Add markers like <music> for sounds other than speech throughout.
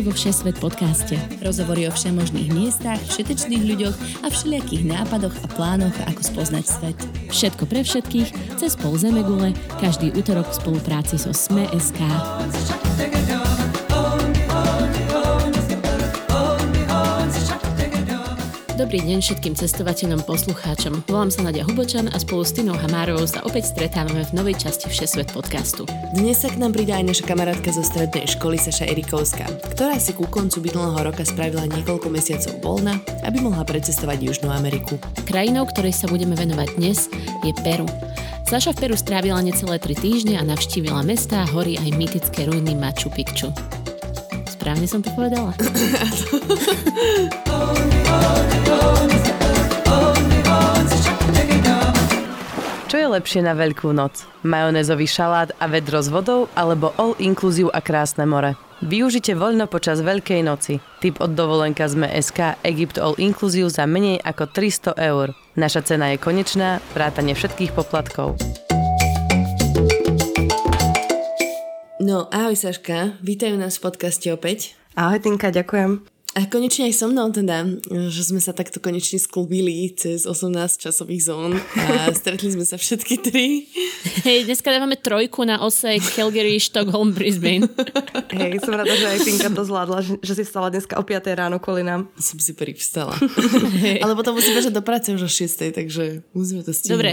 Vítajte vo Všesvet podcaste. Rozhovory o všemožných miestach, všetečných ľuďoch a všelijakých nápadoch a plánoch, ako spoznať svet. Všetko pre všetkých, cez pol Zemegule, každý útorok v spolupráci so Sme.sk. Dobrý deň všetkým cestovateľom, poslucháčom. Volám sa Nadia Hubočan a spolu s Tinou Hamárovou sa opäť stretávame v novej časti Všesvet podcastu. Dnes sa k nám pridá aj naša kamarátka zo strednej školy Saša Erikovská, ktorá si ku koncu minulého roka spravila niekoľko mesiacov voľna, aby mohla precestovať Južnú Ameriku. Krajinou, ktorej sa budeme venovať dnes, je Peru. Saša v Peru strávila necelé 3 týždne a navštívila mestá, hory aj mytické ruiny Machu Picchu. Správne som to povedala? <clears throat> <laughs> Čo je lepšie na Veľkú noc? Majonézový šalát a vedro s vodou alebo all inclusive a krásne more? Využite voľno počas Veľkej noci. Typ od dovolenka sme SK Egypt All Inclusive za menej ako 300 eur. Naša cena je konečná, vrátane všetkých poplatkov. No, ahoj Saška, vítajú nás v podcaste opäť. Ahoj Tinka, ďakujem. A konečne aj so mnou teda, že sme sa takto konečne sklubili cez 18 časových zón a <laughs> stretli sme sa všetky tri. Hej, dneska dávame trojku na ose Calgary, Stockholm, Brisbane. <laughs> Hej, som rada, že aj Tinka to zvládla, že, že si stala dneska o 5 ráno kvôli nám. Som si privstala. <laughs> Ale potom musím bežať do práce už o 6, takže musíme to stihnúť. Dobre,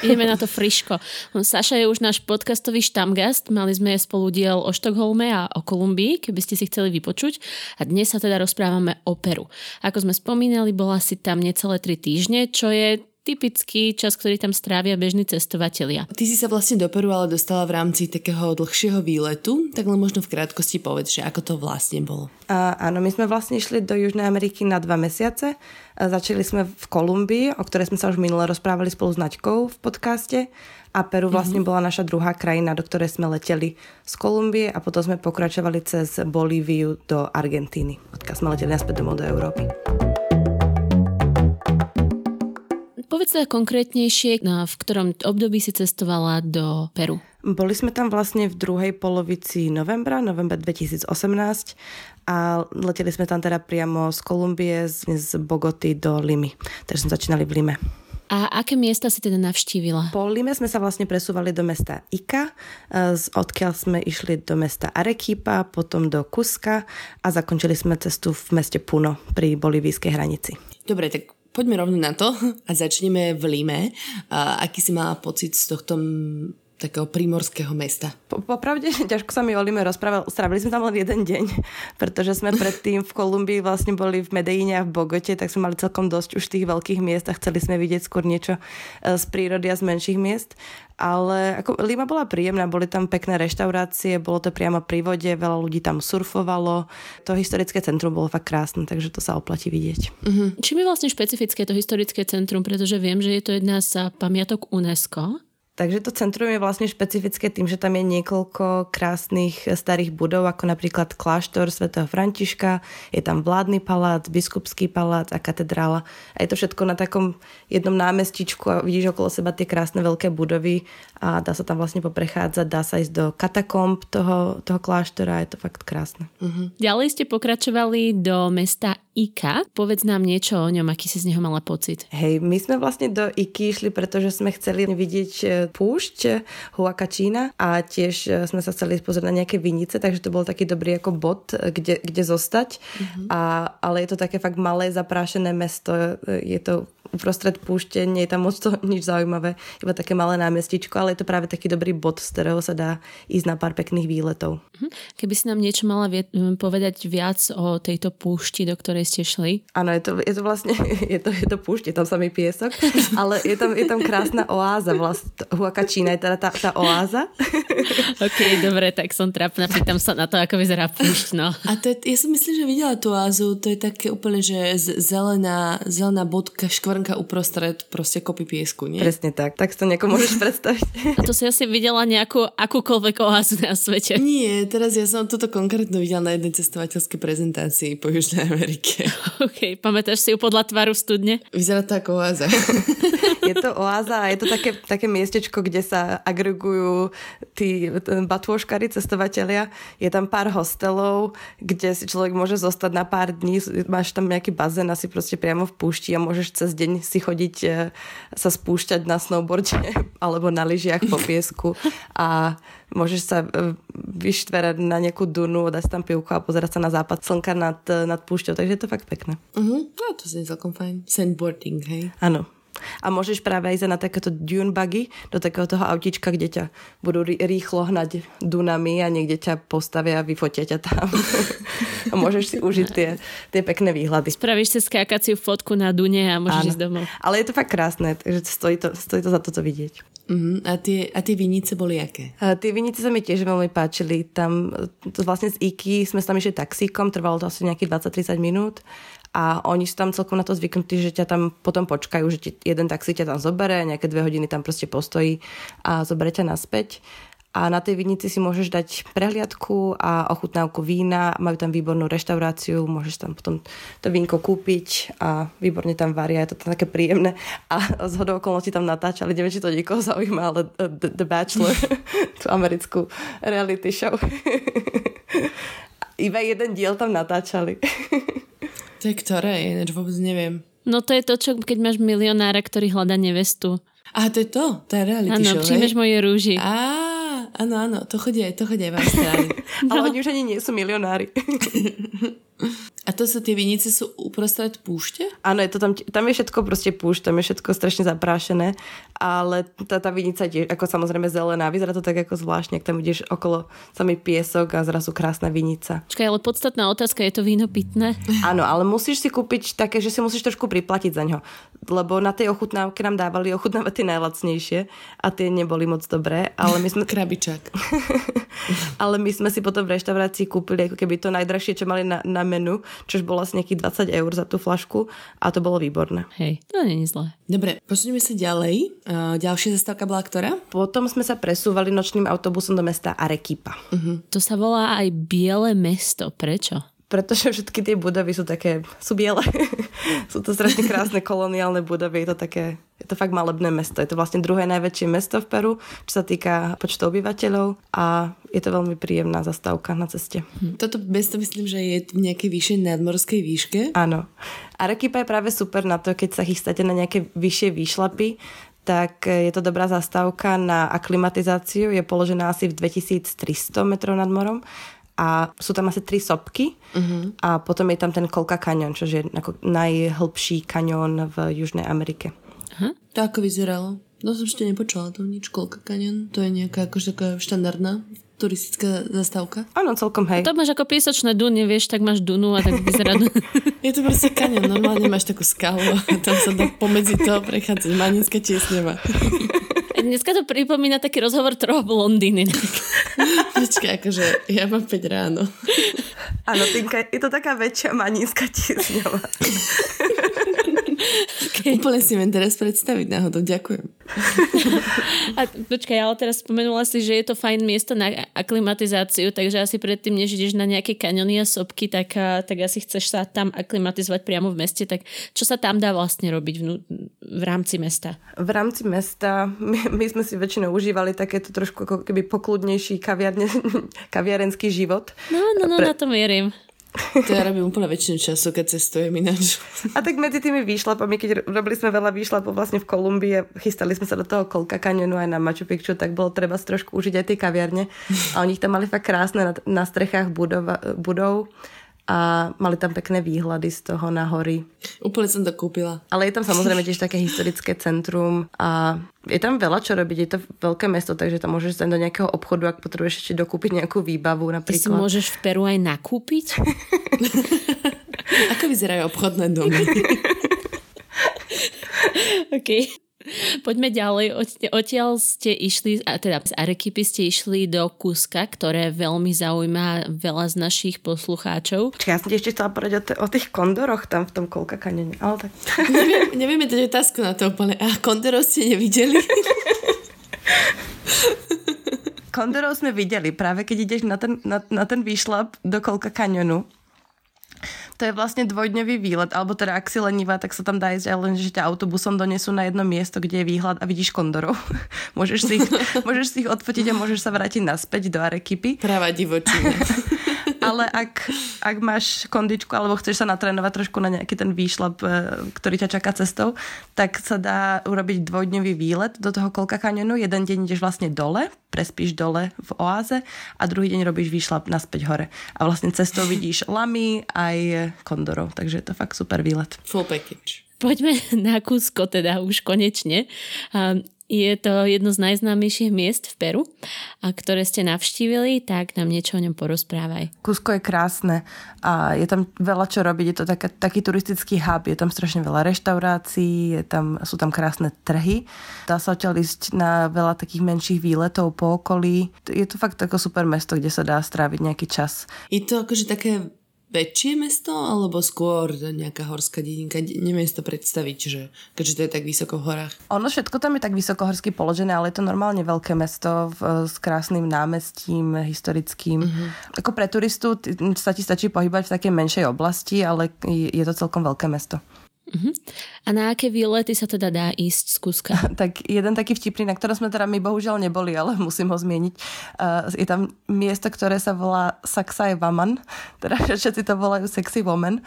ideme na to friško. Saša je už náš podcastový štamgast, mali sme spolu diel o Štokholme a o Kolumbii, keby ste si chceli vypočuť. A dnes sa teda rozprávame o Peru. Ako sme spomínali, bola si tam necelé 3 týždne, čo je typický čas, ktorý tam strávia bežní cestovatelia. Ty si sa vlastne do Peru ale dostala v rámci takého dlhšieho výletu, tak len možno v krátkosti povedz, že ako to vlastne bolo. A, áno, my sme vlastne išli do Južnej Ameriky na dva mesiace. A začali sme v Kolumbii, o ktorej sme sa už minule rozprávali spolu s Naďkou v podcaste. A Peru vlastne mm-hmm. bola naša druhá krajina, do ktorej sme leteli z Kolumbie a potom sme pokračovali cez Bolíviu do Argentíny, odkiaľ sme leteli naspäť domov do Európy. Povedz teda konkrétnejšie, v ktorom období si cestovala do Peru. Boli sme tam vlastne v druhej polovici novembra, november 2018 a leteli sme tam teda priamo z Kolumbie, z, z Bogoty do Limy. Takže sme začínali v Lime. A aké miesta si teda navštívila? Po Lime sme sa vlastne presúvali do mesta Ika, odkiaľ sme išli do mesta Arequipa, potom do Kuska a zakončili sme cestu v meste Puno pri bolivijskej hranici. Dobre, tak poďme rovno na to <laughs> a začneme v Lime. A aký si mala pocit z tohto takého prímorského mesta? Po, popravde, <laughs> ťažko sa mi o Lime rozprával. Strávili sme tam len jeden deň, <laughs> pretože sme predtým v Kolumbii vlastne boli v Medellíne a v Bogote, tak sme mali celkom dosť už tých veľkých miest a chceli sme vidieť skôr niečo e, z prírody a z menších miest. Ale ako Lima bola príjemná, boli tam pekné reštaurácie, bolo to priamo pri vode, veľa ľudí tam surfovalo. To historické centrum bolo fakt krásne, takže to sa oplatí vidieť. Uh-huh. Čím je vlastne špecifické to historické centrum, pretože viem, že je to jedna z pamiatok UNESCO. Takže to centrum je vlastne špecifické tým, že tam je niekoľko krásnych starých budov, ako napríklad kláštor svätého Františka, je tam vládny palác, biskupský palác a katedrála. A je to všetko na takom jednom námestičku a vidíš okolo seba tie krásne veľké budovy a dá sa tam vlastne poprechádzať, dá sa ísť do katakomb toho, toho kláštora je to fakt krásne. Uh-huh. Ďalej ste pokračovali do mesta Ika. Povedz nám niečo o ňom, aký si z neho mala pocit. Hej, my sme vlastne do Iky išli, pretože sme chceli vidieť e, púšť Huacachina a tiež e, sme sa chceli pozrieť na nejaké vinice, takže to bol taký dobrý ako bod, e, kde, kde zostať. Uh-huh. A, ale je to také fakt malé, zaprášené mesto. Je to uprostred púšte, nie je tam moc to <laughs> nič zaujímavé, iba také malé námestičko, ale je to práve taký dobrý bod, z ktorého sa dá ísť na pár pekných výletov. Mhm. Keby si nám niečo mala vie- povedať viac o tejto púšti, do ktorej ste šli? Áno, je to, je to vlastne, <laughs> je to, je to púšť, je tam samý piesok, <laughs> ale je tam, je tam krásna oáza, vlastne Huakačína je teda tá, tá oáza. <laughs> ok, dobre, tak som trapná, pýtam sa na to, ako vyzerá púšť, no. A to je, ja som myslím, že videla tú oázu, to je také úplne, že zelená, zelená bodka, škva otvorenka uprostred proste kopy piesku, nie? Presne tak. Tak si to nejako môžeš predstaviť. A to si asi videla nejakú akúkoľvek oázu na svete. Nie, teraz ja som toto konkrétne videla na jednej cestovateľskej prezentácii po Južnej Amerike. OK, <laughs> pamätáš si ju podľa tvaru studne? Vyzerá to ako oáza. <laughs> <laughs> je to oáza a je to také, také miestečko, kde sa agregujú tí batôškari, cestovatelia. Je tam pár hostelov, kde si človek môže zostať na pár dní. Máš tam nejaký bazén asi proste priamo v púšti a môžeš cez deň si chodiť e, sa spúšťať na snowboarde alebo na lyžiach po piesku a môžeš sa e, vyštverať na nejakú dunu, dať tam pivku a pozerať sa na západ slnka nad, nad púšťou, takže je to fakt pekné. Uh-huh. No, to je celkom fajn. Sandboarding, hej? Áno. A môžeš práve ísť na takéto dune buggy, do takého toho autíčka, kde ťa budú rýchlo hnať dunami a niekde ťa postavia a vyfotia ťa tam. a môžeš si užiť tie, tie pekné výhľady. Spravíš si skákaciu fotku na dune a môžeš Áno. ísť domov. Ale je to fakt krásne, takže stojí to, stojí to za to, to vidieť. Uh-huh. A, tie, a tie vinice boli aké? A tie vinice sa mi tiež veľmi páčili. Tam, to vlastne z IKI sme tam išli taxíkom, trvalo to asi nejakých 20-30 minút a oni sú tam celkom na to zvyknutí, že ťa tam potom počkajú, že ti jeden taxi ťa tam zobere, nejaké dve hodiny tam proste postojí a zoberie ťa naspäť. A na tej vinici si môžeš dať prehliadku a ochutnávku vína. Majú tam výbornú reštauráciu, môžeš tam potom to vínko kúpiť a výborne tam varia, je to tam také príjemné. A z hodou okolností tam natáčali, neviem, či to niekoho zaujíma, ale The, The Bachelor, <laughs> tú americkú reality show. <laughs> Iba jeden diel tam natáčali. <laughs> To je ktoré? Ináč vôbec neviem. No to je to, čo keď máš milionára, ktorý hľadá nevestu. A to je to? To je reality ano, show, príjmeš moje rúži. Á, áno, áno, to chodí, to chodí aj v Austrálii. <laughs> Ale oni už ani nie sú milionári. <laughs> A to sú tie vinice sú uprostred púšte? Áno, je to tam, tam je všetko proste púšť, tam je všetko strašne zaprášené, ale tá, tá vinica je ako samozrejme zelená, vyzerá to tak ako zvláštne, ak tam ideš okolo samý piesok a zrazu krásna vinica. Čakaj, ale podstatná otázka, je to víno pitné? <laughs> Áno, ale musíš si kúpiť také, že si musíš trošku priplatiť za ňo, lebo na tej ochutnávke nám dávali ochutnávať tie najlacnejšie a tie neboli moc dobré, ale my sme... Krabičak. <laughs> ale my sme si potom v reštaurácii kúpili ako keby to najdražšie, čo mali na, na menu čož bolo asi nejakých 20 eur za tú flašku a to bolo výborné. Hej, to nie je zlé. Dobre, posunieme sa ďalej. Uh, ďalšia zastávka bola ktorá? Potom sme sa presúvali nočným autobusom do mesta Arequipa. Uh-huh. To sa volá aj Biele mesto. Prečo? Pretože všetky tie budovy sú také, sú biele. <laughs> sú to strašne krásne koloniálne budovy, je to také, je to fakt malebné mesto. Je to vlastne druhé najväčšie mesto v Peru, čo sa týka počtu obyvateľov a je to veľmi príjemná zastávka na ceste. Hm. Toto mesto myslím, že je v nejakej vyššej nadmorskej výške. Áno. Arequipa je práve super na to, keď sa chystáte na nejaké vyššie výšlapy, tak je to dobrá zastávka na aklimatizáciu. Je položená asi v 2300 metrov nad morom a sú tam asi tri sopky uh-huh. a potom je tam ten Kolka kanion, čo je ako najhlbší kanion v Južnej Amerike. Aha. To ako vyzeralo? No som ešte nepočula to nič, Kolka kanion. To je nejaká akože taká štandardná turistická zastávka? Áno, celkom hej. To máš ako piesočné duny, vieš, tak máš dunu a tak vyzerá... <laughs> je to proste kanion, normálne máš takú skalu a tam sa do, pomedzi toho prechádza Maninska tiesneva. Dneska to pripomína taký rozhovor troch blondíny. Počkaj, <laughs> akože ja mám 5 ráno. Áno, Tinka, je to taká väčšia maníska tiesňová. <laughs> Okay. Úplne si viem teraz predstaviť náhodou, ďakujem. <laughs> A počkaj, ale teraz spomenula si, že je to fajn miesto na aklimatizáciu, takže asi predtým, než ideš na nejaké kaniony a sopky, tak, tak asi chceš sa tam aklimatizovať priamo v meste, tak čo sa tam dá vlastne robiť v, v rámci mesta? V rámci mesta my, my sme si väčšinou užívali takéto trošku ako keby pokludnejší kaviarne, <laughs> kaviarenský život. No, no, no, Pre... na to mierim. To ja robím úplne väčšinu času, keď cestujem ináč. A tak medzi tými výšlapami, keď robili sme veľa výšlapov vlastne v Kolumbii chystali sme sa do toho Kolka kanionu aj na Machu Picchu, tak bolo treba trošku užiť aj tie kaviarne. A oni tam mali fakt krásne na, na strechách budov, budov a mali tam pekné výhľady z toho na hory. Úplne som to kúpila. Ale je tam samozrejme tiež také historické centrum a je tam veľa čo robiť, je to veľké mesto, takže tam môžeš ísť do nejakého obchodu, ak potrebuješ ešte dokúpiť nejakú výbavu napríklad. Ty si môžeš v Peru aj nakúpiť? <laughs> Ako vyzerajú obchodné domy? <laughs> OK. <laughs> Poďme ďalej. Odtiaľ ste išli, a teda z Arekypy ste išli do Kuska, ktoré veľmi zaujíma veľa z našich poslucháčov. Čiže ja som ešte chcela povedať o, t- o tých kondoroch tam v tom kolka kanene. Ale tak... <laughs> Neviem, nevieme dať otázku na to úplne. A kondorov ste nevideli? <laughs> Kondorov sme videli práve keď ideš na ten, na, na ten výšlap do Kolka kanionu to je vlastne dvojdňový výlet, alebo teda ak si lenivá, tak sa tam dá ísť aj len, že ťa autobusom donesú na jedno miesto, kde je výhľad a vidíš kondorov. <laughs> môžeš, si ich, <laughs> môžeš si ich odfotiť a môžeš sa vrátiť naspäť do Arekipy. Práva divočina. <laughs> Ale ak, ak máš kondičku alebo chceš sa natrénovať trošku na nejaký ten výšlap, e, ktorý ťa čaká cestou, tak sa dá urobiť dvojdňový výlet do toho Kolka kanionu. Jeden deň ideš vlastne dole, prespíš dole v oáze a druhý deň robíš výšlap naspäť hore. A vlastne cestou vidíš lamy aj kondorov, takže je to fakt super výlet. Full package. Poďme na Kusko teda už konečne. Je to jedno z najznámejších miest v Peru, a ktoré ste navštívili, tak nám niečo o ňom porozprávaj. Kusko je krásne a je tam veľa čo robiť, je to taká, taký turistický hub, je tam strašne veľa reštaurácií, je tam, sú tam krásne trhy. Dá sa odtiaľ ísť na veľa takých menších výletov po okolí. Je to fakt ako super mesto, kde sa dá stráviť nejaký čas. Je to akože také väčšie mesto, alebo skôr nejaká horská dedinka? Neviem si to predstaviť, že, keďže to je tak vysoko v horách. Ono všetko tam je tak vysokohorsky položené, ale je to normálne veľké mesto v, s krásnym námestím historickým. Uh-huh. Ako pre turistu sa ti stačí pohybať v takej menšej oblasti, ale je to celkom veľké mesto. Uh-huh. A na aké výlety sa teda dá ísť z Kuska? <laughs> tak jeden taký vtipný, na ktorom sme teda my bohužiaľ neboli, ale <laughs> musím ho zmieniť. Uh, je tam miesto, ktoré sa volá Saksai Vaman, <laughs> teda všetci to volajú Sexy Woman.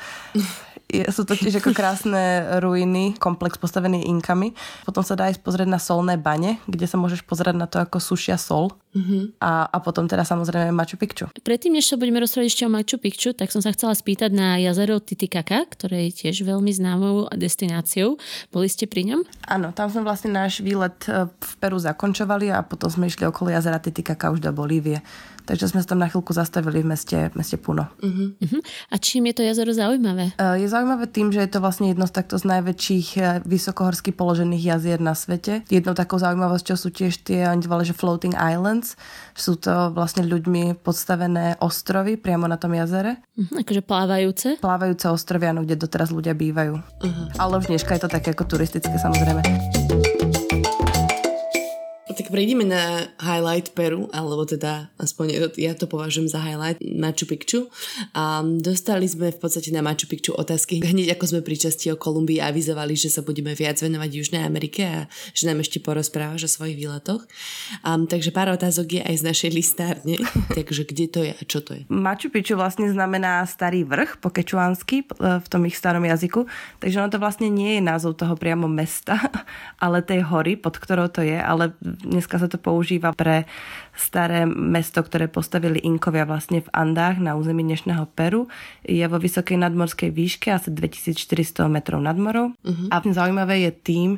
Sú to tiež ako krásne ruiny, komplex postavený inkami. Potom sa dá ísť pozrieť na solné bane, kde sa môžeš pozrieť na to, ako sušia sol. Mm-hmm. A, a potom teda samozrejme Machu Picchu. Predtým, než sa budeme rozprávať ešte o Machu Picchu, tak som sa chcela spýtať na jazero Titicaca, ktoré je tiež veľmi známou destináciou. Boli ste pri ňom? Áno, tam sme vlastne náš výlet e, v Peru zakončovali a potom sme išli okolo jazera Titicaca už do Bolívie. Takže sme sa tam na chvíľku zastavili v meste, v meste Puno. Uh-huh. Uh-huh. A čím je to jazero zaujímavé? Uh, je zaujímavé tým, že je to vlastne jedno z takto z najväčších uh, vysokohorsky položených jazier na svete. Jednou takou zaujímavosťou sú tiež tie, oni že floating islands. Sú to vlastne ľuďmi podstavené ostrovy priamo na tom jazere. Uh-huh. Akože plávajúce? Plávajúce ostrovy, áno, kde doteraz ľudia bývajú. Uh-huh. Ale už dneška je to také ako turistické samozrejme tak prejdeme na highlight Peru, alebo teda aspoň ja to považujem za highlight Machu Picchu. A dostali sme v podstate na Machu Picchu otázky hneď ako sme pri časti o Kolumbii avizovali, že sa budeme viac venovať Južnej Amerike a že nám ešte porozprávaš o svojich výletoch. Um, takže pár otázok je aj z našej listárne. <laughs> takže kde to je a čo to je? Machu Picchu vlastne znamená starý vrch po kečuánsky v tom ich starom jazyku, takže ono to vlastne nie je názov toho priamo mesta, <laughs> ale tej hory, pod ktorou to je, ale Dneska sa to používa pre staré mesto, ktoré postavili Inkovia vlastne v Andách na území dnešného Peru. Je vo vysokej nadmorskej výške, asi 2400 metrov nad morou. Uh-huh. A zaujímavé je tým,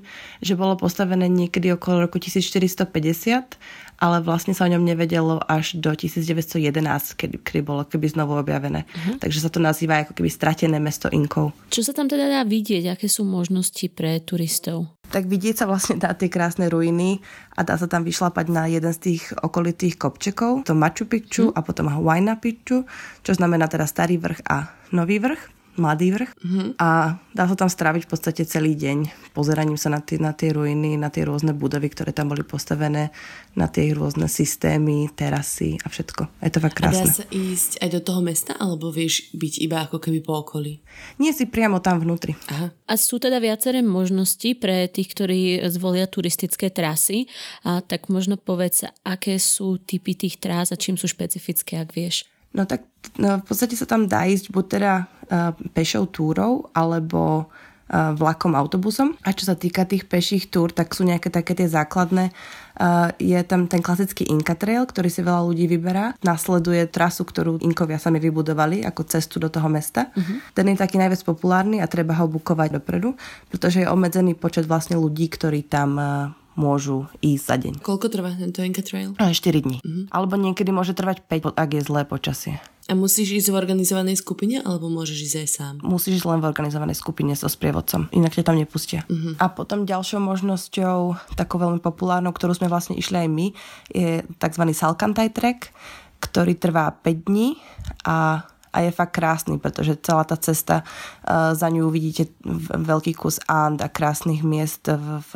že bolo postavené niekedy okolo roku 1450 ale vlastne sa o ňom nevedelo až do 1911, kedy, kedy bolo keby znovu objavené. Uh-huh. Takže sa to nazýva ako keby stratené mesto Inkov. Čo sa tam teda dá vidieť? Aké sú možnosti pre turistov? Tak vidieť sa vlastne dá tie krásne ruiny a dá sa tam vyšlapať na jeden z tých okolitých kopčekov, to Machu Picchu uh-huh. a potom Huayna Picchu, čo znamená teda starý vrch a nový vrch mladý vrch mm-hmm. a dá sa tam stráviť v podstate celý deň pozeraním sa na tie, na tie ruiny, na tie rôzne budovy, ktoré tam boli postavené, na tie rôzne systémy, terasy a všetko. Je to fakt krásne. A dá sa ísť aj do toho mesta, alebo vieš byť iba ako keby po okolí? Nie si priamo tam vnútri. Aha. A sú teda viaceré možnosti pre tých, ktorí zvolia turistické trasy. A tak možno povedz, aké sú typy tých trás a čím sú špecifické, ak vieš. No tak no, v podstate sa tam dá ísť buď teda uh, pešou túrou, alebo uh, vlakom, autobusom. A čo sa týka tých peších túr, tak sú nejaké také tie základné. Uh, je tam ten klasický Inca Trail, ktorý si veľa ľudí vyberá. Nasleduje trasu, ktorú Inkovia sami vybudovali ako cestu do toho mesta. Uh-huh. Ten je taký najviac populárny a treba ho bukovať dopredu, pretože je obmedzený počet vlastne ľudí, ktorí tam uh, môžu ísť za deň. Koľko trvá tento Inca Trail? 4 dní. Mm-hmm. Alebo niekedy môže trvať 5, ak je zlé počasie. A musíš ísť v organizovanej skupine, alebo môžeš ísť aj sám? Musíš ísť len v organizovanej skupine so sprievodcom, inak ťa tam nepustia. Uh-huh. A potom ďalšou možnosťou, takou veľmi populárnou, ktorú sme vlastne išli aj my, je tzv. Salkantaj trek, ktorý trvá 5 dní a a je fakt krásny, pretože celá tá cesta, uh, za ňu uvidíte veľký kus And a krásnych miest v, v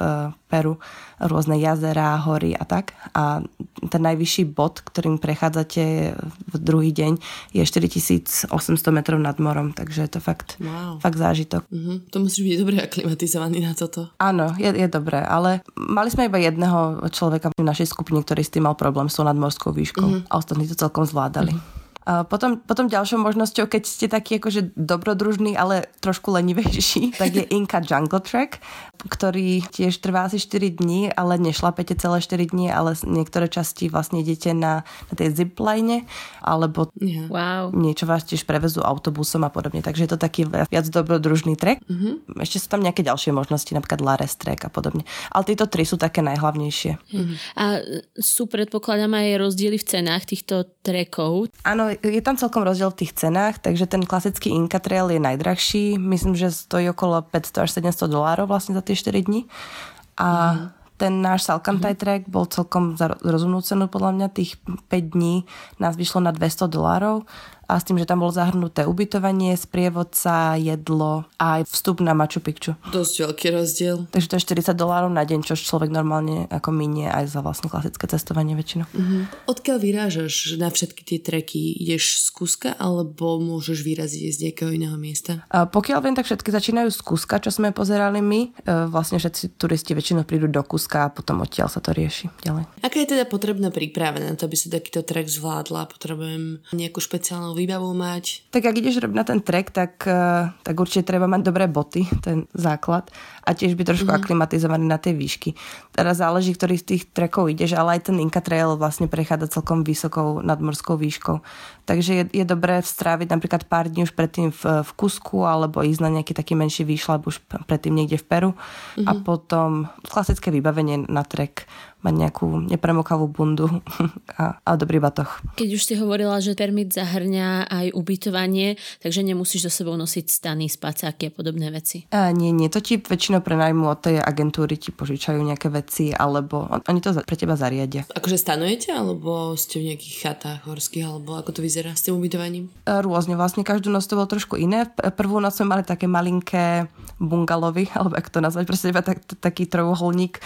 Peru, rôzne jazera, hory a tak. A ten najvyšší bod, ktorým prechádzate v druhý deň, je 4800 metrov nad morom, takže je to fakt, wow. fakt zážitok. Uh-huh. To musíš byť dobre aklimatizovaný na toto. Áno, je, je dobré, ale mali sme iba jedného človeka v našej skupine, ktorý s tým mal problém s tou nadmorskou výškou uh-huh. a ostatní to celkom zvládali. Uh-huh. Potom, potom ďalšou možnosťou, keď ste taký akože dobrodružný, ale trošku lenivejší, <laughs> tak je Inca Jungle Trek, ktorý tiež trvá asi 4 dní, ale nešlapete celé 4 dní, ale niektoré časti vlastne idete na, na tej zipline, alebo wow. niečo vás tiež prevezú autobusom a podobne. Takže je to taký viac dobrodružný trek. Mm-hmm. Ešte sú tam nejaké ďalšie možnosti, napríklad Lares Trek a podobne. Ale tieto tri sú také najhlavnejšie. Mm-hmm. A sú predpokladám aj rozdiely v cenách týchto trekov? Áno, je tam celkom rozdiel v tých cenách, takže ten klasický Inca Trail je najdrahší. Myslím, že stojí okolo 500 až 700 dolárov vlastne za tie 4 dní. A mm ten náš Salkantaj mm-hmm. trek bol celkom za rozumnú cenu podľa mňa. Tých 5 dní nás vyšlo na 200 dolárov a s tým, že tam bolo zahrnuté ubytovanie, sprievodca, jedlo a aj vstup na Machu Picchu. Dosť veľký rozdiel. Takže to je 40 dolárov na deň, čo človek normálne ako minie aj za vlastne klasické cestovanie väčšinou. Uh-huh. Odkiaľ vyrážaš na všetky tie treky? Ideš z Kuska alebo môžeš vyraziť z nejakého iného miesta? A pokiaľ viem, tak všetky začínajú z Kuska, čo sme pozerali my. E, vlastne všetci turisti väčšinou prídu do Kuska a potom odtiaľ sa to rieši ďalej. Aká je teda potrebná príprava na to, aby sa takýto trek zvládla? Potrebujem nejakú špeciálnu výbavu mať? Tak ak ideš robiť na ten trek, tak, eh, tak určite treba mať dobré boty, ten základ. A tiež by trošku mm-hmm. aklimatizovaný na tej výšky. Teraz záleží, ktorý z tých trekov ideš, ale aj ten Inca Trail vlastne prechádza celkom vysokou nadmorskou výškou. Takže je, je dobré stráviť napríklad pár dní už predtým v, v Kusku alebo ísť na nejaký taký menší výšľab už predtým niekde v Peru. Mm-hmm. A potom klasické vybavenie na trek mať nejakú nepremokavú bundu <laughs> a, a dobrý batoh. Keď už si hovorila, že permit zahrňa aj ubytovanie, takže nemusíš so sebou nosiť stany, spacáky a podobné veci. A nie, nie, to ti väčšinou prenajmú od tej agentúry, ti požičajú nejaké veci, alebo on, oni to pre teba zariadia. Akože stanujete, alebo ste v nejakých chatách horských, alebo ako to vyzerá s tým ubytovaním? Rôzne, vlastne každú noc to bolo trošku iné. Prvú noc sme mali také malinké bungalovy, <laughs> alebo ako to nazvať, proste iba tak, taký trojuholník,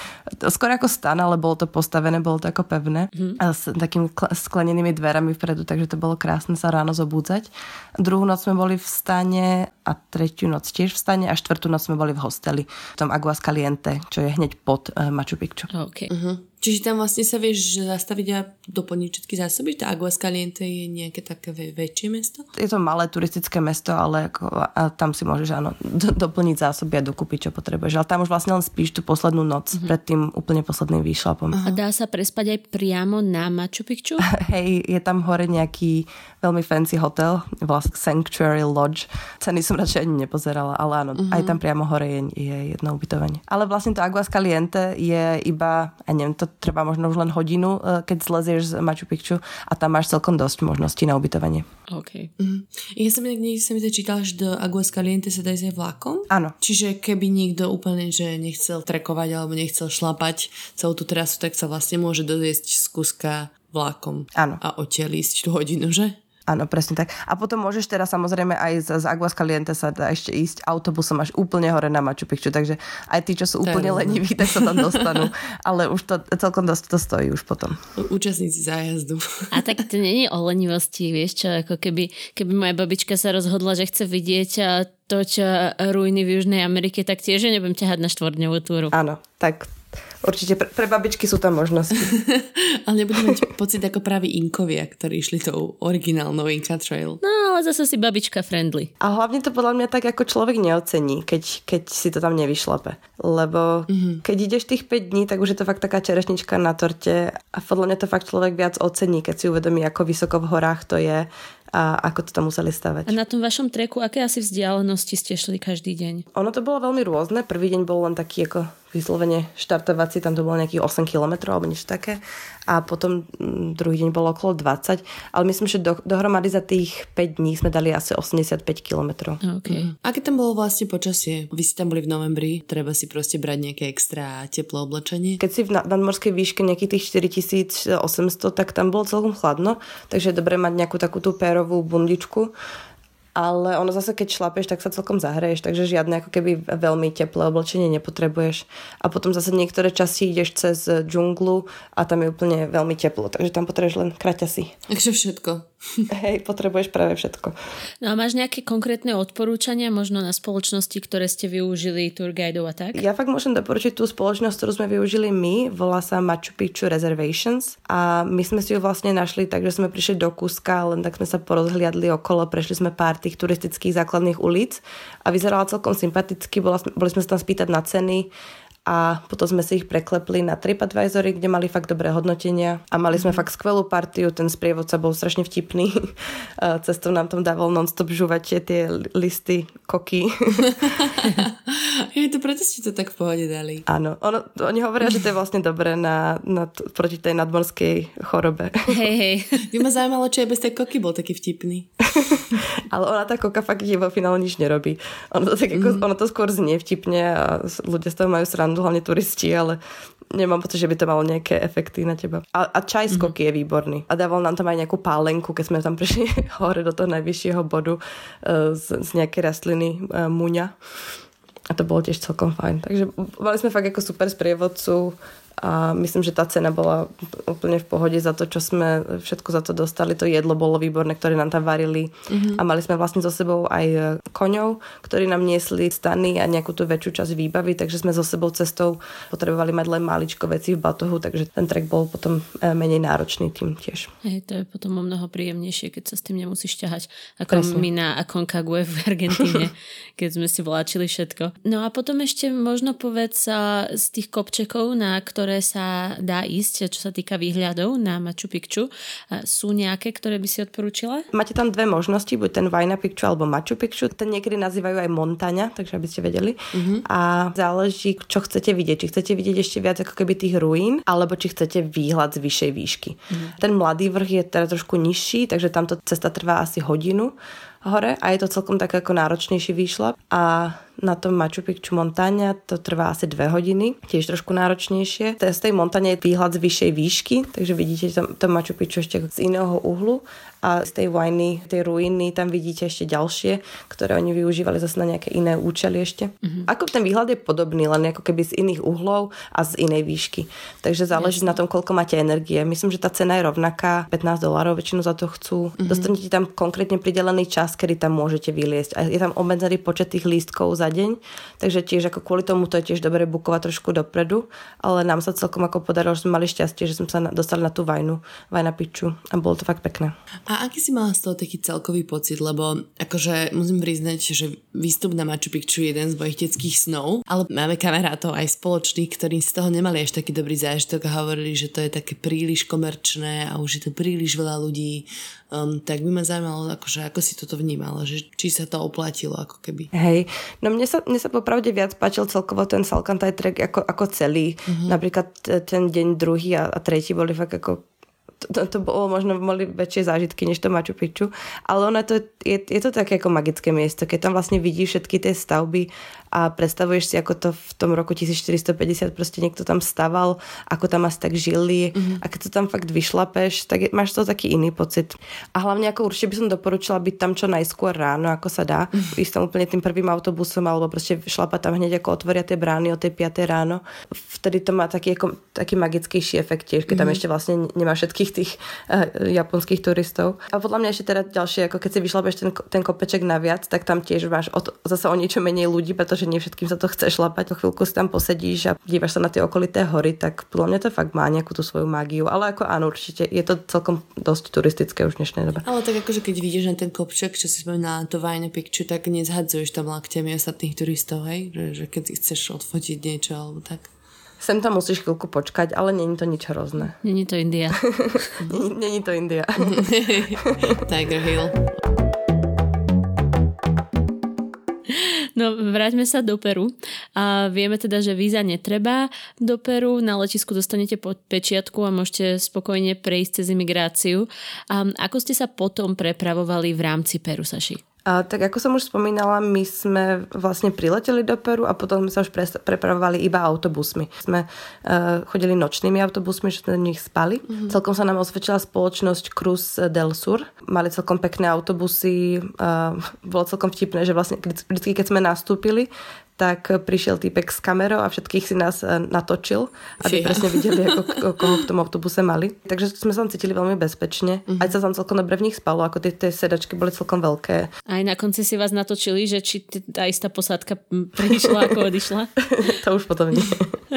skôr ako stan, alebo bolo to postavené, bolo to ako pevné mm. a s takými sklenenými dverami vpredu, takže to bolo krásne sa ráno zobúdzať. Druhú noc sme boli v stane a tretiu noc tiež v stane a štvrtú noc sme boli v hosteli, v tom Aguascaliente, čo je hneď pod uh, Machu Picchu. Okay. Uh-huh. Čiže tam vlastne sa vieš zastaviť a doplniť všetky zásoby? Tá Aguascaliente je nejaké také väčšie mesto? Je to malé turistické mesto, ale ako, a tam si môžeš áno, <laughs> do, doplniť zásoby a dokúpiť, čo potrebuješ. Ale tam už vlastne len spíš tú poslednú noc uh-huh. pred tým úplne posledným výšlapom. Uh-huh. A dá sa prespať aj priamo na Machu Picchu? <laughs> Hej, je tam hore nejaký veľmi fancy hotel, vlastne Sanctuary Lodge. Ceny som radšej ani nepozerala, ale áno, uh-huh. aj tam priamo hore je, je jedno ubytovanie. Ale vlastne to Aguascaliente je iba, a neviem, to trvá možno už len hodinu, e, keď zlezieš z Machu Picchu a tam máš celkom dosť možností na ubytovanie. OK. Mm. Ja som niekde sa mi čítala, že do Aguascaliente sa dá ísť aj vlakom. Áno. Čiže keby niekto úplne, že nechcel trekovať alebo nechcel šlapať celú tú trasu, tak sa vlastne môže dojsť z Kuska vlakom. Áno. A odtiaľ ísť tú hodinu, že? Áno, presne tak. A potom môžeš teraz samozrejme aj z, z Aguascaliente sa dá ešte ísť autobusom až úplne hore na Machu Picchu, takže aj tí, čo sú úplne leniví, tak sa tam <laughs> dostanú. Ale už to celkom dosť to stojí už potom. Účastníci zájazdu. A tak to není o lenivosti, vieš čo, ako keby, keby moja babička sa rozhodla, že chce vidieť to, čo ruiny v Južnej Amerike, tak tiež nebudem ťahať na štvordňovú túru. Áno, tak Určite pre, pre babičky sú tam možnosti. <laughs> ale nebudem mať pocit ako praví inkovia, ktorí išli tou originálnou Inca Trail. No, ale zase si babička friendly. A hlavne to podľa mňa tak ako človek neocení, keď, keď si to tam nevyšlape. Lebo mm-hmm. keď ideš tých 5 dní, tak už je to fakt taká čerešnička na torte a podľa mňa to fakt človek viac ocení, keď si uvedomí, ako vysoko v horách to je a ako to tam museli stavať. A na tom vašom treku, aké asi vzdialenosti ste šli každý deň? Ono to bolo veľmi rôzne. Prvý deň bol len taký ako vyslovene štartovací, tam to bolo nejakých 8 km alebo niečo také a potom mm, druhý deň bolo okolo 20, ale myslím, že do, dohromady za tých 5 dní sme dali asi 85 km. Okay. Aké tam bolo vlastne počasie? Vy ste tam boli v novembri, treba si proste brať nejaké extra teplé oblečenie? Keď si v nadmorskej výške nejakých tých 4800, tak tam bolo celkom chladno, takže je dobré mať nejakú takú tú pérovú bundičku ale ono zase, keď šlapeš, tak sa celkom zahreješ, takže žiadne ako keby veľmi teplé oblečenie nepotrebuješ. A potom zase niektoré časti ideš cez džunglu a tam je úplne veľmi teplo, takže tam potrebuješ len kraťasy. Takže všetko. <laughs> Hej, potrebuješ práve všetko. No a máš nejaké konkrétne odporúčania možno na spoločnosti, ktoré ste využili tour guideov a tak? Ja fakt môžem doporučiť tú spoločnosť, ktorú sme využili my, volá sa Machu Picchu Reservations a my sme si ju vlastne našli tak, že sme prišli do Kuska, len tak sme sa porozhliadli okolo, prešli sme pár tých turistických základných ulic a vyzerala celkom sympaticky, boli sme sa tam spýtať na ceny a potom sme si ich preklepli na TripAdvisory, kde mali fakt dobré hodnotenia a mali sme mhm. fakt skvelú partiu, ten sprievodca bol strašne vtipný. <laughs> Cestou nám tam dával non-stop žúvať tie listy, koky. <laughs> Je to preto ste to tak v pohode dali. Áno, ono, oni hovoria, že to je vlastne dobré na, na, proti tej nadmorskej chorobe. Hej, hej. <laughs> By ma zaujímalo, či aj bez tej koky bol taký vtipný. <laughs> Ale ona tá koka fakt vo finále nič nerobí. Ono to, tak ako, mm. ono to skôr znie vtipne a ľudia z toho majú srandu, hlavne turisti, ale nemám pocit, že by to malo nejaké efekty na teba. A, a čaj z koky mm. je výborný. A dával nám tam aj nejakú pálenku, keď sme tam prišli <laughs> hore do toho najvyššieho bodu uh, z, z nejakej rastliny uh, muňa. A to bolo tiež celkom fajn. Takže mali sme fakt ako super sprievodcu a myslím, že tá cena bola úplne v pohode za to, čo sme všetko za to dostali. To jedlo bolo výborné, ktoré nám tam varili mm-hmm. a mali sme vlastne so sebou aj koňov, ktorí nám niesli stany a nejakú tú väčšiu časť výbavy, takže sme so sebou cestou potrebovali mať len maličko veci v batohu, takže ten trek bol potom e, menej náročný tým tiež. Hej, to je potom o mnoho príjemnejšie, keď sa s tým nemusíš ťahať ako Presne. my na Aconcagua v Argentíne, <laughs> keď sme si vláčili všetko. No a potom ešte možno povedz z tých kopčekov, na ktoré ktoré sa dá ísť, čo sa týka výhľadov na Machu Picchu. Sú nejaké, ktoré by si odporúčila? Máte tam dve možnosti, buď ten Vajna Picchu alebo Machu Picchu. Ten niekedy nazývajú aj Montaňa, takže aby ste vedeli. Uh-huh. A záleží, čo chcete vidieť. Či chcete vidieť ešte viac ako keby tých ruín, alebo či chcete výhľad z vyššej výšky. Uh-huh. Ten mladý vrch je teda trošku nižší, takže tamto cesta trvá asi hodinu hore a je to celkom tak ako náročnejší výšlap. A na tom Machu Picchu montáňa to trvá asi dve hodiny, tiež trošku náročnejšie. Z tej montáne je výhľad z vyššej výšky, takže vidíte to, to Machu Picchu ešte z iného uhlu a z tej vajny, tej ruiny tam vidíte ešte ďalšie, ktoré oni využívali zase na nejaké iné účely ešte. Mm-hmm. Ako ten výhľad je podobný, len ako keby z iných uhlov a z inej výšky. Takže záleží Jasne. na tom, koľko máte energie. Myslím, že tá cena je rovnaká, 15 dolárov väčšinu za to chcú. Mm-hmm. Dostanete tam konkrétne pridelený čas, kedy tam môžete vyliesť. A je tam obmedzený počet tých lístkov za deň, takže tiež ako kvôli tomu to je tiež dobre bukovať trošku dopredu, ale nám sa celkom ako podarilo, že sme mali šťastie, že sme sa dostali na tú vajnu, vajna piču a bolo to fakt pekné. A a aký si mala z toho taký celkový pocit? Lebo akože musím priznať, že výstup na Machu Picchu je jeden z mojich detských snov, ale máme kamarátov aj spoločných, ktorí z toho nemali až taký dobrý zážitok a hovorili, že to je také príliš komerčné a už je to príliš veľa ľudí. Um, tak by ma zaujímalo, akože, ako si toto vnímala, že či sa to oplatilo ako keby. Hej, no mne sa, mne sa popravde viac páčil celkovo ten Salkantay trek ako, ako celý. Uh-huh. Napríklad ten deň druhý a, a tretí boli fakt ako to, to bolo možno boli väčšie zážitky než to Machu Picchu, ale ono to, je, je to také ako magické miesto, keď tam vlastne vidíš všetky tie stavby a predstavuješ si, ako to v tom roku 1450 proste niekto tam staval, ako tam asi tak žili mm-hmm. a keď to tam fakt vyšlapeš, tak je, máš to taký iný pocit. A hlavne ako určite by som doporučila byť tam čo najskôr ráno, ako sa dá. Mm-hmm. Ísť tam úplne tým prvým autobusom alebo proste šlapať tam hneď ako otvoria tie brány o tej 5 ráno. Vtedy to má taký, ako, taký magickejší efekt tiež, keď mm-hmm. tam mhm. ešte vlastne nemá všetkých tých uh, japonských turistov. A podľa mňa ešte teda ďalšie, ako keď si vyšlapeš ten, ten kopeček naviac, tak tam tiež máš od, zase o niečo menej ľudí, pretože nie všetkým sa to chce šlapať. Chvíľku si tam posedíš a dívaš sa na tie okolité hory, tak podľa mňa to fakt má nejakú tú svoju mágiu. Ale ako áno, určite je to celkom dosť turistické už v dnešnej dobe. Ale tak akože keď vidíš na ten kopček, čo si spomínala to Vajne Picture, tak nezhadzuješ tam lakťami ostatných turistov, hej? Že, že keď chceš odfotiť niečo alebo tak. Sem tam musíš chvíľku počkať, ale není to nič hrozné. Není to India. <laughs> není to India. <laughs> Tiger Hill. No, vráťme sa do Peru. A vieme teda, že víza netreba do Peru. Na letisku dostanete pod pečiatku a môžete spokojne prejsť cez imigráciu. A ako ste sa potom prepravovali v rámci Peru, Saši? A, tak ako som už spomínala, my sme vlastne prileteli do Peru a potom sme sa už pre, prepravovali iba autobusmi. Sme uh, chodili nočnými autobusmi, že sme v nich spali. Mm-hmm. Celkom sa nám osvedčila spoločnosť Cruz del Sur. Mali celkom pekné autobusy. Uh, bolo celkom vtipné, že vlastne vždy, keď sme nastúpili, tak prišiel týpek s kamerou a všetkých si nás e, natočil, aby Fia. presne videli, ako, <laughs> koho v tom autobuse mali. Takže sme sa tam cítili veľmi bezpečne. Uh-huh. Aj sa tam celkom dobre v nich spalo, ako tie, tie sedačky boli celkom veľké. Aj na konci si vás natočili, že či tá istá posádka prišla ako odišla? <laughs> to už potom nie.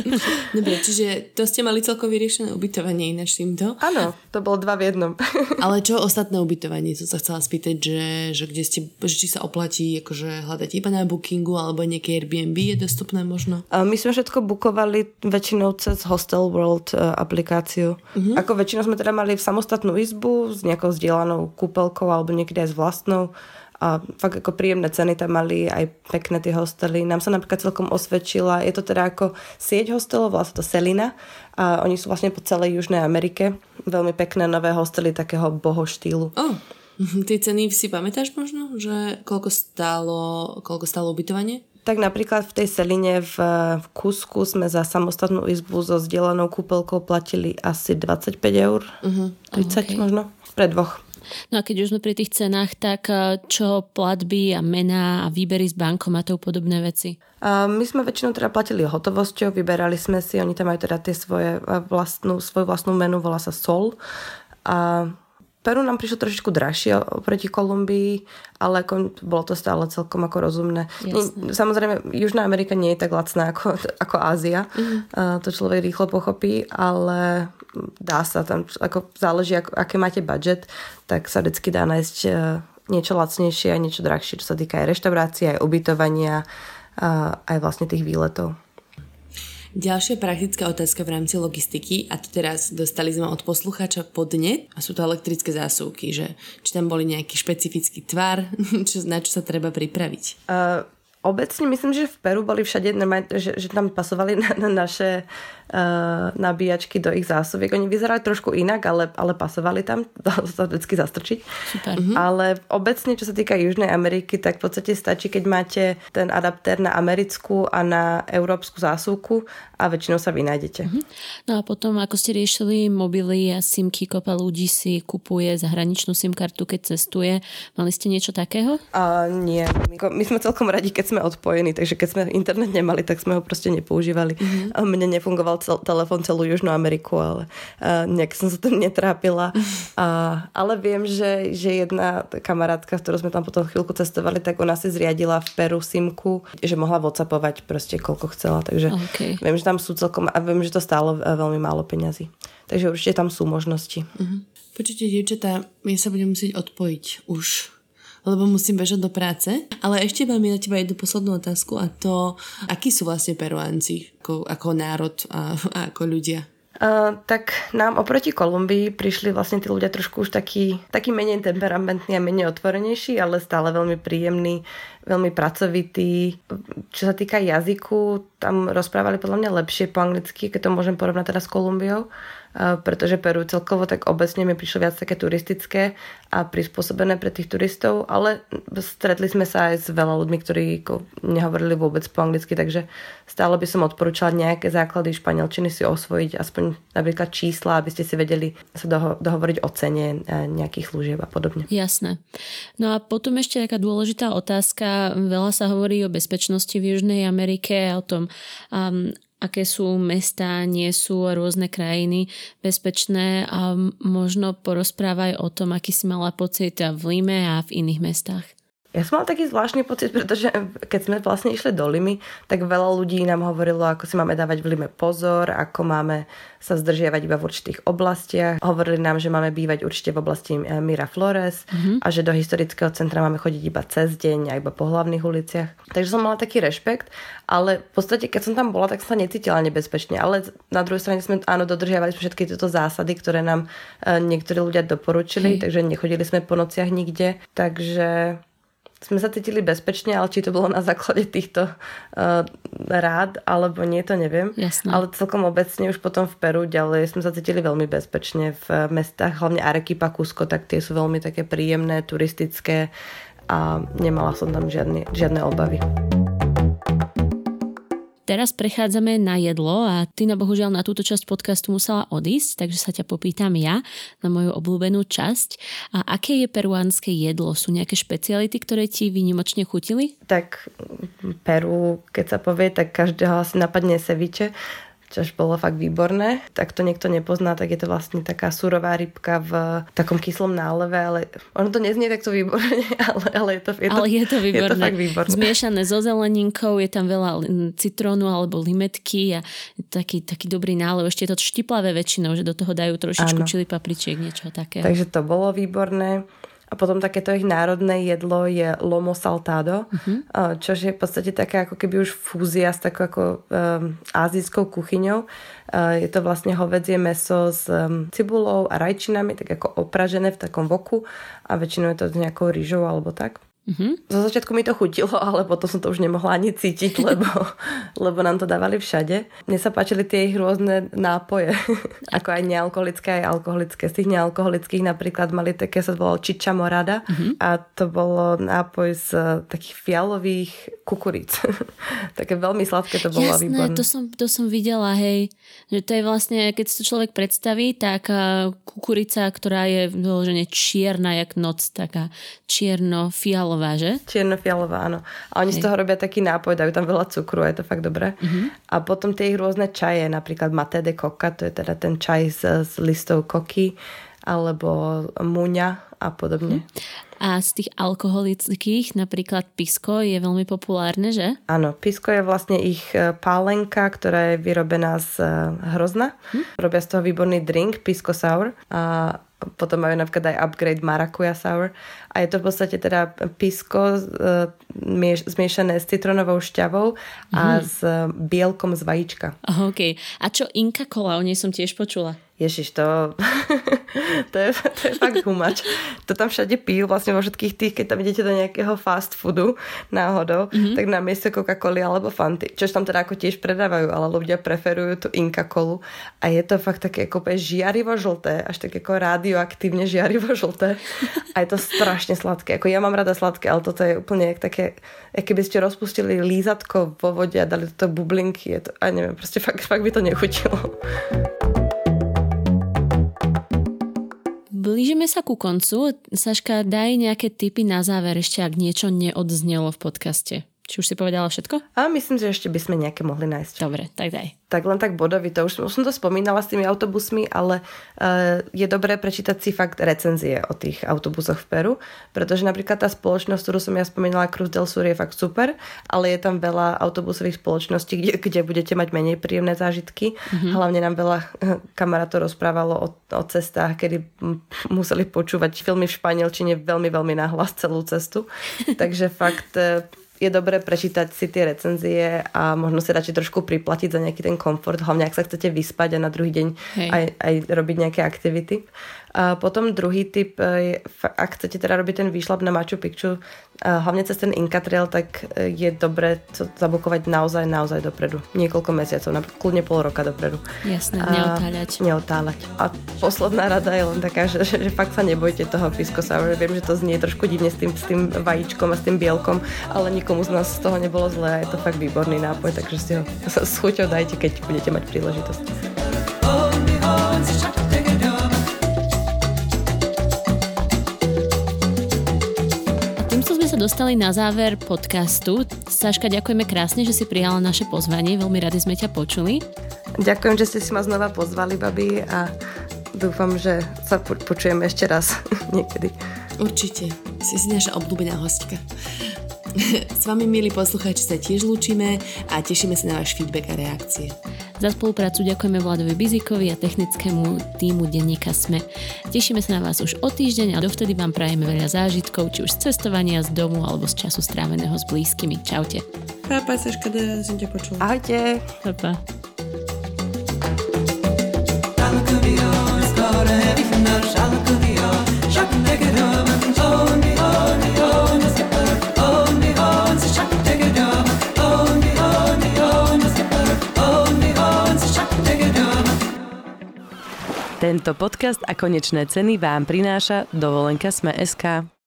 <laughs> Dobre, čiže to ste mali celkom vyriešené ubytovanie ináč týmto? Áno, to bolo dva v jednom. Ale čo ostatné ubytovanie? To sa chcela spýtať, že, že kde ste, že či sa oplatí akože hľadať iba na bookingu alebo nejaké Airbnb je dostupné možno? My sme všetko bukovali väčšinou cez Hostel World e, aplikáciu. Uh-huh. Ako väčšinou sme teda mali v samostatnú izbu s nejakou vzdielanou kúpelkou alebo niekedy aj s vlastnou a fakt ako príjemné ceny tam mali, aj pekné tie hostely. Nám sa napríklad celkom osvedčila, je to teda ako sieť hostelov, volá sa to Selina a oni sú vlastne po celej Južnej Amerike. Veľmi pekné nové hostely takého boho štýlu. Oh. Tie ceny si pamätáš možno, že koľko stálo, koľko stálo ubytovanie? Tak napríklad v tej Seline v, v Kusku sme za samostatnú izbu so zdieľanou kúpelkou platili asi 25 eur. Uh-huh. 30 okay. možno. Pre dvoch. No a keď už sme pri tých cenách, tak eh, čo platby a mená a výbery z bankomatov podobné veci? My sme väčšinou teda platili hotovosťou, vyberali sme si, oni tam majú teda tie svoje eh, vlastnú, svoju vlastnú menu, volá sa Sol. A Peru nám prišlo trošičku drahšie oproti Kolumbii, ale ako, bolo to stále celkom ako rozumné. Jasne. Samozrejme, Južná Amerika nie je tak lacná ako, <laughs> ako Ázia. Mm. Uh, to človek rýchlo pochopí, ale dá sa tam, ako záleží, ako, aké máte budget, tak sa vždycky dá nájsť uh, niečo lacnejšie a niečo drahšie, čo sa týka aj reštaurácie, aj ubytovania, uh, aj vlastne tých výletov. Ďalšia praktická otázka v rámci logistiky a to teraz dostali sme od poslucháča podnet a sú to elektrické zásuvky, že či tam boli nejaký špecifický tvar, <laughs> čo, na čo sa treba pripraviť. Uh, obecne myslím, že v Peru boli všade, že, že tam pasovali na, na naše uh, nabíjačky do ich zásobiek. Oni vyzerali trošku inak, ale, ale pasovali tam, <laughs> dalo sa vždy zastrčiť. Super. Uh-huh. Ale obecne, čo sa týka Južnej Ameriky, tak v podstate stačí, keď máte ten adaptér na americkú a na európsku zásuvku a väčšinou sa vynájdete. Uh-huh. No a potom, ako ste riešili mobily a simky, kopa ľudí si kupuje zahraničnú SIM kartu, keď cestuje. Mali ste niečo takého? Uh, nie. My, my sme celkom radi, keď sme odpojení, takže keď sme internet nemali, tak sme ho proste nepoužívali. Uh-huh. Mne nefungoval cel, telefón celú Južnú Ameriku, ale uh, nejak som sa tým netrápila. Uh, ale viem, že, že jedna kamarátka, s ktorou sme tam potom chvíľku cestovali, tak ona si zriadila v Peru simku, že mohla whatsappovať proste koľko chcela. Takže okay. viem, že tam sú celkom, a viem, že to stálo veľmi málo peňazí. Takže určite tam sú možnosti. Uh-huh. Počujte, dievčatá, ja sa budem musieť odpojiť už lebo musím bežať do práce. Ale ešte mám na teba jednu poslednú otázku a to, akí sú vlastne peruánci ako, ako národ a, a ako ľudia? Uh, tak nám oproti Kolumbii prišli vlastne tí ľudia trošku už takí, taký menej temperamentní a menej otvorenejší, ale stále veľmi príjemní, veľmi pracovití. Čo sa týka jazyku, tam rozprávali podľa mňa lepšie po anglicky, keď to môžem porovnať teraz s Kolumbiou pretože Peru celkovo tak obecne mi prišlo viac také turistické a prispôsobené pre tých turistov, ale stretli sme sa aj s veľa ľuďmi, ktorí nehovorili vôbec po anglicky, takže stále by som odporúčala nejaké základy španielčiny si osvojiť, aspoň napríklad čísla, aby ste si vedeli sa doho- dohovoriť o cene e, nejakých služieb a podobne. Jasné. No a potom ešte taká dôležitá otázka. Veľa sa hovorí o bezpečnosti v Južnej Amerike a o tom, um, aké sú mestá, nie sú rôzne krajiny bezpečné a možno porozprávaj o tom, aký si mala pocit v Lime a v iných mestách. Ja som mal taký zvláštny pocit, pretože keď sme vlastne išli do Limy, tak veľa ľudí nám hovorilo, ako si máme dávať v Lime pozor, ako máme sa zdržiavať iba v určitých oblastiach. Hovorili nám, že máme bývať určite v oblasti eh, Miraflores mm-hmm. a že do historického centra máme chodiť iba cez deň a iba po hlavných uliciach. Takže som mala taký rešpekt, ale v podstate, keď som tam bola, tak som sa necítila nebezpečne. Ale na druhej strane sme, áno, dodržiavali sme všetky tieto zásady, ktoré nám eh, niektorí ľudia doporučili, Hej. takže nechodili sme po nociach nikde. Takže sme sa cítili bezpečne, ale či to bolo na základe týchto uh, rád, alebo nie, to neviem. Jasné. Ale celkom obecne už potom v Peru ďalej sme sa cítili veľmi bezpečne v mestách, hlavne Arequipa, Cusco, tak tie sú veľmi také príjemné, turistické a nemala som tam žiadne, žiadne obavy. Teraz prechádzame na jedlo a ty na bohužiaľ na túto časť podcastu musela odísť, takže sa ťa popýtam ja na moju obľúbenú časť. A aké je peruánske jedlo? Sú nejaké špeciality, ktoré ti výnimočne chutili? Tak Peru, keď sa povie, tak každého asi napadne ceviche čož bolo fakt výborné. Tak to niekto nepozná, tak je to vlastne taká surová rybka v takom kyslom náleve, ale ono to neznie takto výborne, <laughs> ale, ale je to, je ale to, je to výborné. Je to fakt výborné. Zmiešané so zeleninkou, je tam veľa citrónu alebo limetky a taký, taký dobrý nálev. Ešte je to štiplavé väčšinou, že do toho dajú trošičku čili papričiek, niečo také. Takže to bolo výborné. A potom takéto ich národné jedlo je lomo saltado, uh-huh. čo je v podstate taká ako keby už fúzia s takou ako um, azijskou kuchyňou. Uh, je to vlastne hovedzie meso s um, cibulou a rajčinami, tak ako opražené v takom voku a väčšinou je to s nejakou rýžou alebo tak. Mm-hmm. Zo začiatku mi to chutilo, <laughs> ale potom som to už nemohla ani cítiť, <laughs> lebo, lebo nám to dávali všade. Mne sa páčili tie ich rôzne nápoje, <laughs> ako aj nealkoholické, aj alkoholické. Z tých nealkoholických napríklad mali také, sa volalo Chicha Morada mm-hmm. a to bolo nápoj z takých fialových kukuríc. také veľmi sladké to bolo Jasné, výborné. to som, to som videla, hej. Že to je vlastne, keď si to človek predstaví, tak kukurica, ktorá je vyložene čierna jak noc, taká čierno-fialová čiernofialová, že? Čiernofialová, áno. A oni Hej. z toho robia taký nápoj, dajú tam veľa cukru, je to fakt dobré. Uh-huh. A potom tie ich rôzne čaje, napríklad mate de coca, to je teda ten čaj z, z listov koky, alebo muňa a podobne. Uh-huh. A z tých alkoholických, napríklad pisko, je veľmi populárne, že? Áno, pisko je vlastne ich e, pálenka, ktorá je vyrobená z e, hrozna. Hm? Robia z toho výborný drink, pisko sour. A potom majú napríklad aj upgrade maracuja sour. A je to v podstate teda pisko uh, zmiešané s citronovou šťavou a mm. s bielkom z vajíčka. OK. A čo Inka Cola? O nej som tiež počula. Ježiš, to, <laughs> <laughs> to, je, to je fakt humač. To tam všade pijú, vlastne vo všetkých tých, keď tam idete do nejakého fast foodu náhodou, mm-hmm. tak na miesto Coca-Coly alebo Fanty, čož tam teda ako tiež predávajú, ale ľudia preferujú tú Inka Colu a je to fakt také ako žiarivo žlté, až tak ako radioaktívne žiarivo žlté <laughs> a je to strašne sladké. Ako ja mám rada sladké, ale toto je úplne také, keby ste rozpustili lízatko vo vode a dali to bublinky, je to, a neviem, proste fakt, fakt by to nechutilo. Blížime sa ku koncu. Saška, daj nejaké tipy na záver ešte, ak niečo neodznelo v podcaste. Či už si povedala všetko? A myslím, že ešte by sme nejaké mohli nájsť. Dobre, tak daj. Tak len tak bodovito. Už, už som to spomínala s tými autobusmi, ale uh, je dobré prečítať si fakt recenzie o tých autobusoch v Peru, pretože napríklad tá spoločnosť, ktorú som ja spomínala, Cruz del Sur je fakt super, ale je tam veľa autobusových spoločností, kde, kde budete mať menej príjemné zážitky. Mm-hmm. Hlavne nám veľa eh, kamarátov rozprávalo o, o cestách, kedy museli počúvať filmy v španielčine veľmi, veľmi nahlas celú cestu. <laughs> Takže fakt eh, je dobré prečítať si tie recenzie a možno si radšej trošku priplatiť za nejaký ten komfort, hlavne ak sa chcete vyspať a na druhý deň aj, aj robiť nejaké aktivity. A potom druhý typ, e, ak chcete teda robiť ten výšlap na Machu Picchu, hlavne cez ten Inca Trail, tak e, je dobré to zabukovať naozaj, naozaj dopredu. Niekoľko mesiacov, napríklad kľudne pol roka dopredu. Jasné, neotáľať. Neotáľať. A posledná rada je len taká, <laughs> že, že, fakt sa nebojte toho Pisco Sour. Viem, že to znie trošku divne s tým, s tým vajíčkom a s tým bielkom, ale nikomu z nás z toho nebolo zlé a je to fakt výborný nápoj, takže si ho s chuťou dajte, keď budete mať príležitosť. Dostali na záver podcastu. Saška, ďakujeme krásne, že si prijala naše pozvanie. Veľmi radi sme ťa počuli. Ďakujem, že ste si ma znova pozvali, babi, a dúfam, že sa počujeme ešte raz <laughs> niekedy. Určite. Si si naša obľúbená hostka. <laughs> S vami, milí poslucháči, sa tiež lúčime a tešíme sa na váš feedback a reakcie. Za spoluprácu ďakujeme Vladovi Bizikovi a technickému týmu denníka SME. Tešíme sa na vás už o týždeň a dovtedy vám prajeme veľa zážitkov, či už z cestovania, z domu alebo z času stráveného s blízkymi. Čaute. Pápa, Saška, ťa počula. Ahojte. Pápa. Tento podcast a konečné ceny vám prináša dovolenka Sme.sk.